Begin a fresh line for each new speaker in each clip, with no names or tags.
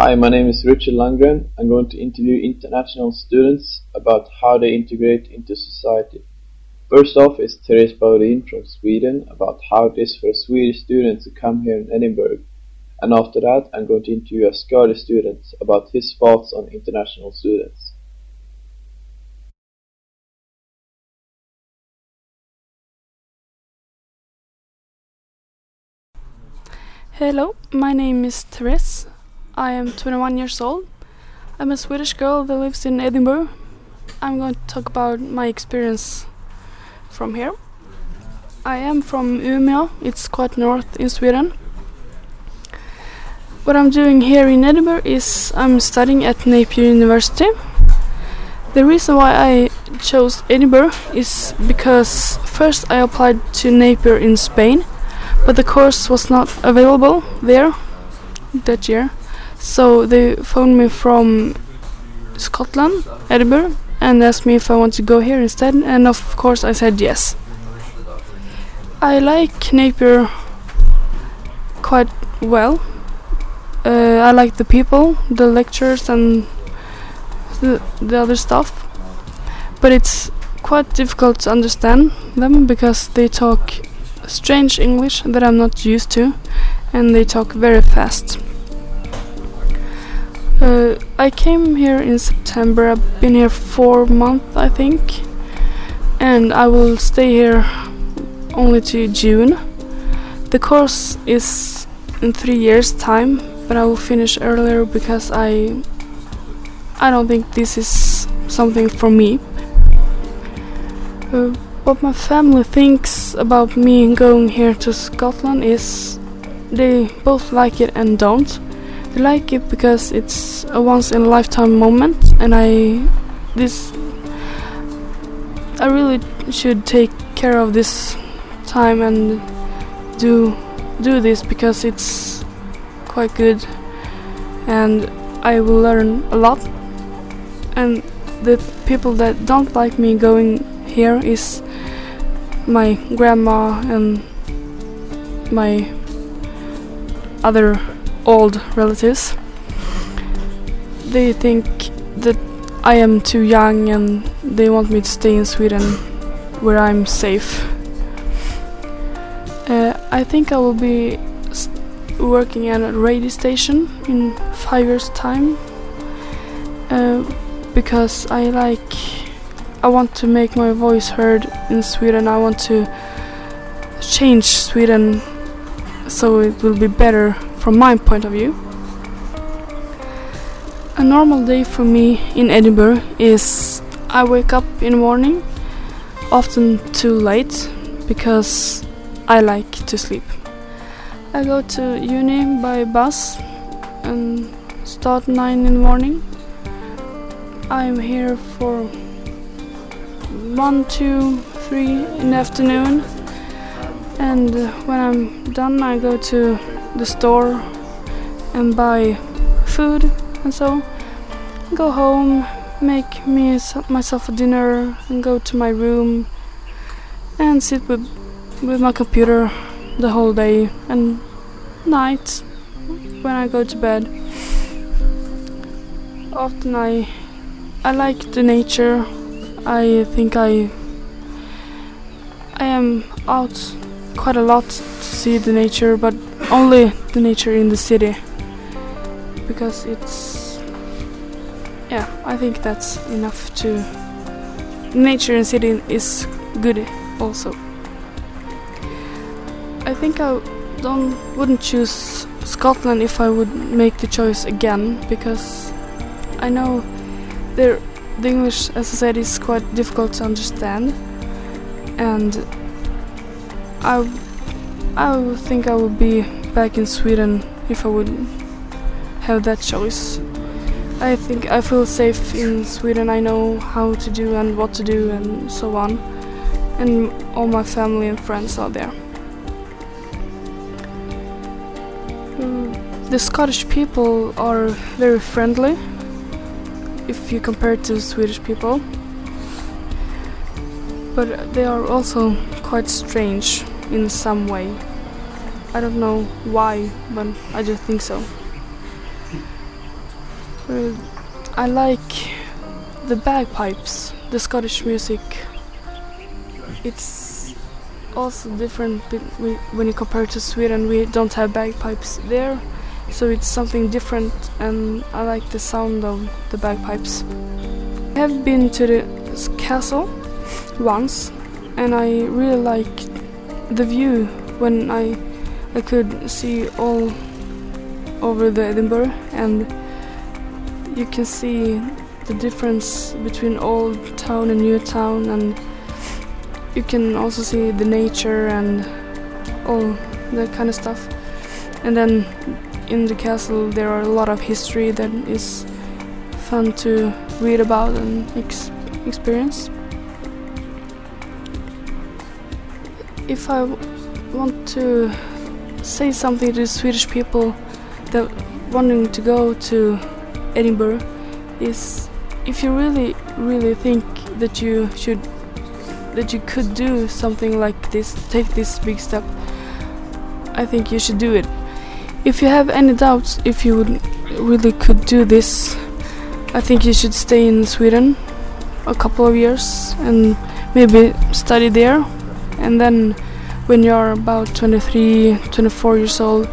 Hi, my name is Richard Landgren. I'm going to interview international students about how they integrate into society. First off is Therese Baudin from Sweden about how it is for a Swedish student to come here in Edinburgh. And after that, I'm going to interview a Scottish student about his thoughts on international students.
Hello, my name is Therese. I am 21 years old. I'm a Swedish girl that lives in Edinburgh. I'm going to talk about my experience from here. I am from Umeå, it's quite north in Sweden. What I'm doing here in Edinburgh is I'm studying at Napier University. The reason why I chose Edinburgh is because first I applied to Napier in Spain, but the course was not available there that year. So they phoned me from Scotland, Edinburgh, and asked me if I want to go here instead, and of course I said yes. I like Napier quite well. Uh, I like the people, the lectures, and the, the other stuff. But it's quite difficult to understand them because they talk strange English that I'm not used to, and they talk very fast. I came here in September. I've been here four months, I think, and I will stay here only to June. The course is in three years' time, but I will finish earlier because I I don't think this is something for me. Uh, what my family thinks about me going here to Scotland is they both like it and don't. They like it because it's a once in a lifetime moment, and I this I really should take care of this time and do do this because it's quite good, and I will learn a lot. And the people that don't like me going here is my grandma and my other old relatives. They think that I am too young and they want me to stay in Sweden where I'm safe. Uh, I think I will be working at a radio station in five years' time uh, because I like I want to make my voice heard in Sweden. I want to change Sweden so it will be better from my point of view. A normal day for me in Edinburgh is I wake up in the morning, often too late because I like to sleep. I go to uni by bus and start 9 in the morning. I'm here for 1, 2, 3 in the afternoon and uh, when I'm done I go to the store and buy food and so go home make me myself a dinner and go to my room and sit with with my computer the whole day and night when I go to bed. Often I I like the nature. I think I I am out quite a lot to see the nature, but only the nature in the city. Because it's yeah I think that's enough to nature in city is good also. I think I don't wouldn't choose Scotland if I would make the choice again because I know there the English as I said is quite difficult to understand. And I I think I would be back in Sweden if I would have that choice. I think I feel safe in Sweden. I know how to do and what to do and so on. And all my family and friends are there. Mm, the Scottish people are very friendly if you compare it to Swedish people. But they are also quite strange in some way. I don't know why, but I just think so. Uh, I like the bagpipes, the Scottish music. It's also different when you compare to Sweden. We don't have bagpipes there, so it's something different, and I like the sound of the bagpipes. I have been to the castle once, and I really like the view when I I could see all over the Edinburgh and you can see the difference between old town and new town and you can also see the nature and all that kind of stuff. And then in the castle there are a lot of history that is fun to read about and ex experience. If I want to say something to the Swedish people that wanting to go to Edinburgh is if you really really think that you should that you could do something like this take this big step I think you should do it. If you have any doubts if you would really could do this I think you should stay in Sweden a couple of years and maybe study there and then when you're about 23 24 years old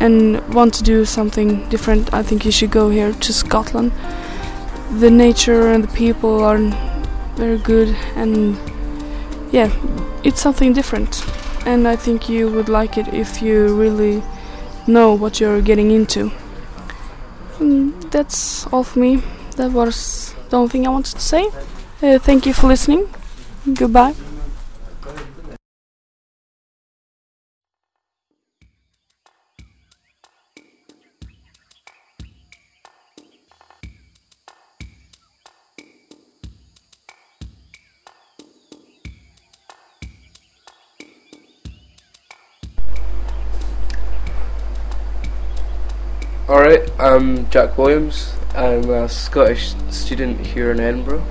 and want to do something different, I think you should go here to Scotland. The nature and the people are very good, and yeah, it's something different. And I think you would like it if you really know what you're getting into. And that's all for me. That was the only thing I wanted to say. Uh, thank you for listening. Goodbye.
Alright, I'm Jack Williams. I'm a Scottish student here in Edinburgh.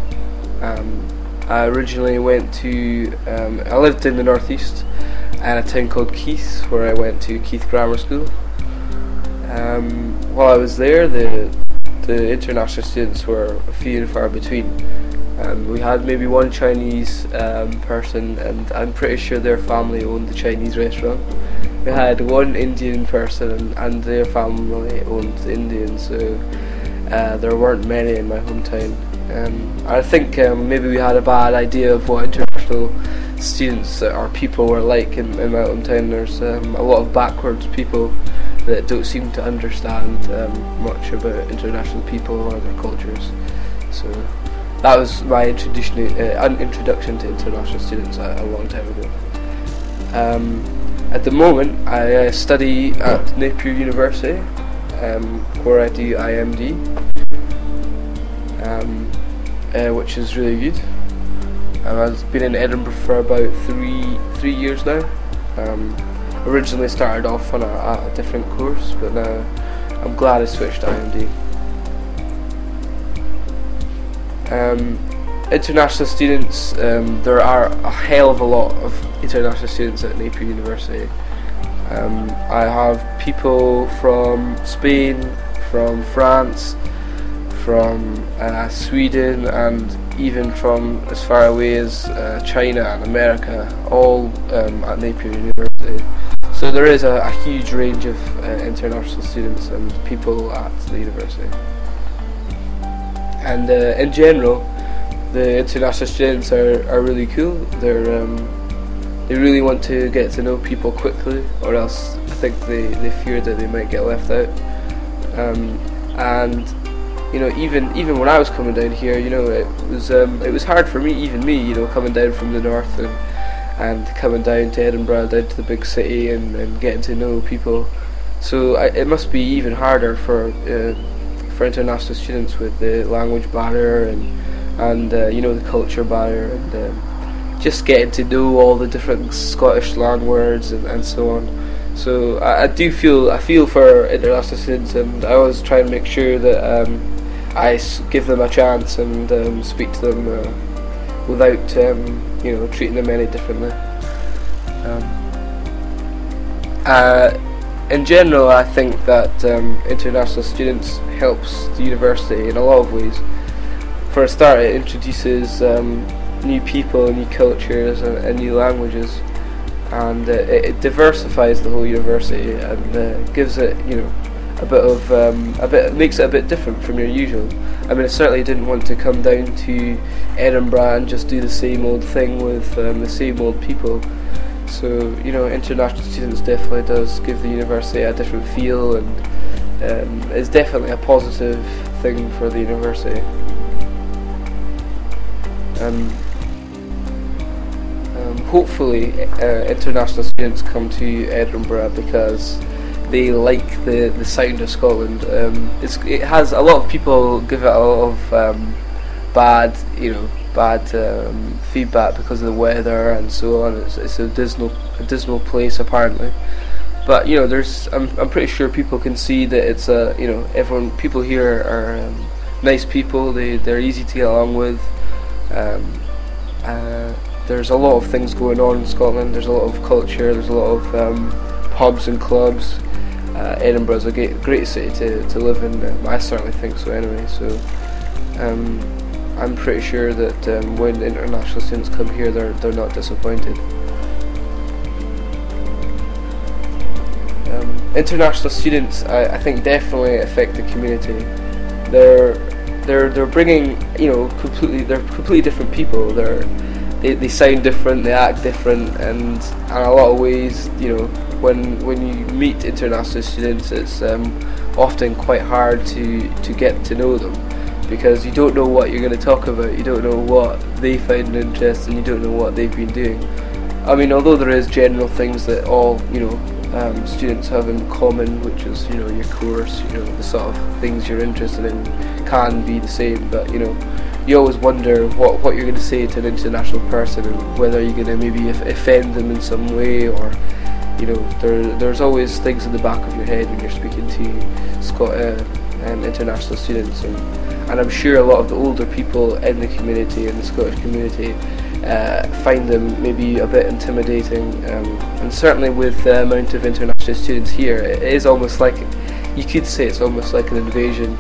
Um, I originally went to, um, I lived in the northeast at a town called Keith, where I went to Keith Grammar School. Um, while I was there, the the international students were few and far between. Um, we had maybe one Chinese um, person, and I'm pretty sure their family owned the Chinese restaurant we had one Indian person and, their family owned Indian, so uh, there weren't many in my hometown. Um, I think um, maybe we had a bad idea of what international students or people were like in, in my hometown. There's um, a lot of backwards people that don't seem to understand um, much about international people or their cultures. So that was my introduction, uh, introduction to international students a, a long time ago. At the moment, I uh, study at Napier University, um, where I do IMD, um, uh, which is really good. Um, I've been in Edinburgh for about three three years now. Um, originally started off on a, a, different course, but now I'm glad I switched to IMD. Um, international students, um, there are a hell of a lot of international students at Napier University. Um, I have people from Spain, from France, from uh, Sweden, and even from as far away as uh, China and America, all um, at Napier University. So there is a, a huge range of uh, international students and people at the university. And uh, in general, the international students are, are really cool. They're um, they really want to get to know people quickly, or else I think they, they fear that they might get left out. Um, and you know, even even when I was coming down here, you know, it was um, it was hard for me, even me, you know, coming down from the north and and coming down to Edinburgh, down to the big city, and, and getting to know people. So I, it must be even harder for uh, for international students with the language barrier and and uh, you know the culture barrier and um, just getting to know all the different Scottish slang words and, and so on. So I, I, do feel I feel for international students, and I always try and make sure that um, I s- give them a chance and um, speak to them uh, without um, you know treating them any differently. Um, uh, in general, I think that um, international students helps the university in a lot of ways. For a start, it introduces um, new people, new cultures, and, and new languages, and uh, it, it, diversifies the whole university and uh, gives it, you know, a bit of um, a bit makes it a bit different from your usual. I mean, I certainly didn't want to come down to Edinburgh and just do the same old thing with um, the same old people. So you know, international students definitely does give the university a different feel, and um, it's definitely a positive thing for the university. Um, um, hopefully, uh, international students come to Edinburgh because they like the, the sound of Scotland. Um, it has a lot of people give it a lot of um, bad, you know, bad um, feedback because of the weather and so on. It's, it's a dismal, a dismal place apparently. But you know, there's I'm I'm pretty sure people can see that it's a you know everyone people here are um, nice people. They they're easy to get along with. Um, uh, there's a lot of things going on in Scotland. There's a lot of culture. There's a lot of um, pubs and clubs. Uh, Edinburgh's a great, great city to, to live in. Um, I certainly think so anyway. So um, I'm pretty sure that um, when international students come here, they're they're not disappointed. Um, international students, I, I think, definitely affect the community. They're they're they're bringing you know completely they're completely different people. They're they, they sound different, they act different, and in a lot of ways, you know, when when you meet international students, it's um, often quite hard to to get to know them because you don't know what you're going to talk about, you don't know what they find interesting, you don't know what they've been doing. I mean, although there is general things that all you know um, students have in common, which is you know your course, you know the sort of things you're interested in, can be the same. But you know, you always wonder what what you're going to say to an international person and whether you're going to maybe offend them in some way or you know there there's always things in the back of your head when you're speaking to Scot- uh, um, international students and and I'm sure a lot of the older people in the community, in the Scottish community, uh, find them maybe a bit intimidating. Um, and certainly with the amount of international students here, it is almost like, you could say it's almost like an invasion.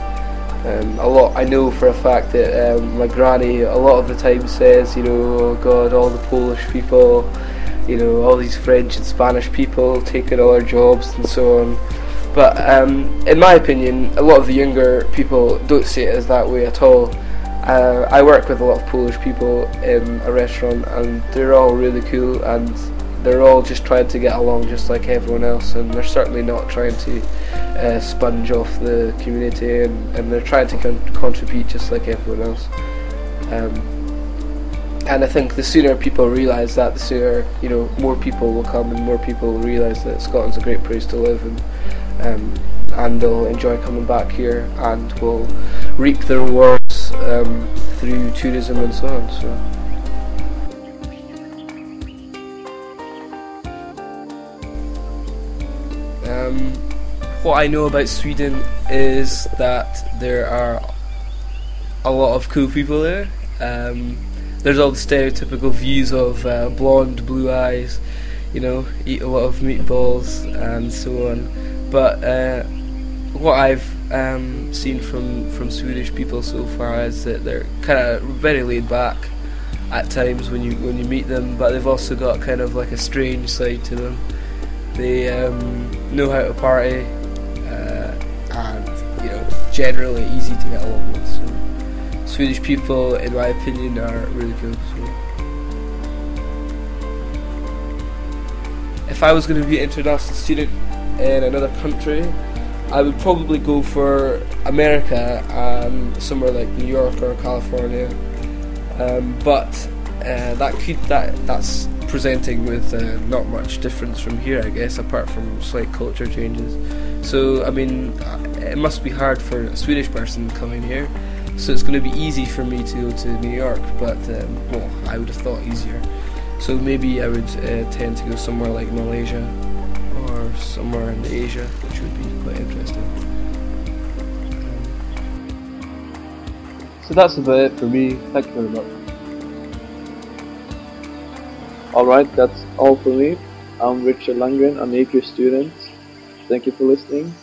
Um, a lot, I know for a fact that um, my granny a lot of the time says, you know, oh God, all the Polish people, you know, all these French and Spanish people taking all our jobs and so on. But um, in my opinion, a lot of the younger people don't see it as that way at all. Uh, I work with a lot of Polish people in a restaurant, and they're all really cool, and they're all just trying to get along just like everyone else, and they're certainly not trying to uh, sponge off the community, and, and they're trying to con- contribute just like everyone else. Um, and I think the sooner people realise that, the sooner you know more people will come, and more people will realise that Scotland's a great place to live, and um, and they'll enjoy coming back here and will reap the rewards um, through tourism and so on. So. Um, what I know about Sweden is that there are a lot of cool people there. Um, there's all the stereotypical views of uh, blonde, blue eyes, you know, eat a lot of meatballs and so on. But uh, what I've um, seen from, from Swedish people so far is that they're kind of very laid back at times when you when you meet them, but they've also got kind of like a strange side to them. They um, know how to party, uh, and you know, generally easy to get along with. So, Swedish people, in my opinion, are really cool. So. If I was going to be an international student, in another country, I would probably go for America, um, somewhere like New York or California. Um, but uh, that could that that's presenting with uh, not much difference from here, I guess, apart from slight culture changes. So I mean, uh, it must be hard for a Swedish person coming here. So it's going to be easy for me to go to New York, but um, well, I would have thought easier. So maybe I would uh, tend to go somewhere like Malaysia or somewhere in Asia, which would be quite interesting.
So that's about it for me. Thank you very much. Alright, that's all for me. I'm Richard Langren, I'm a Napier student. Thank you for listening.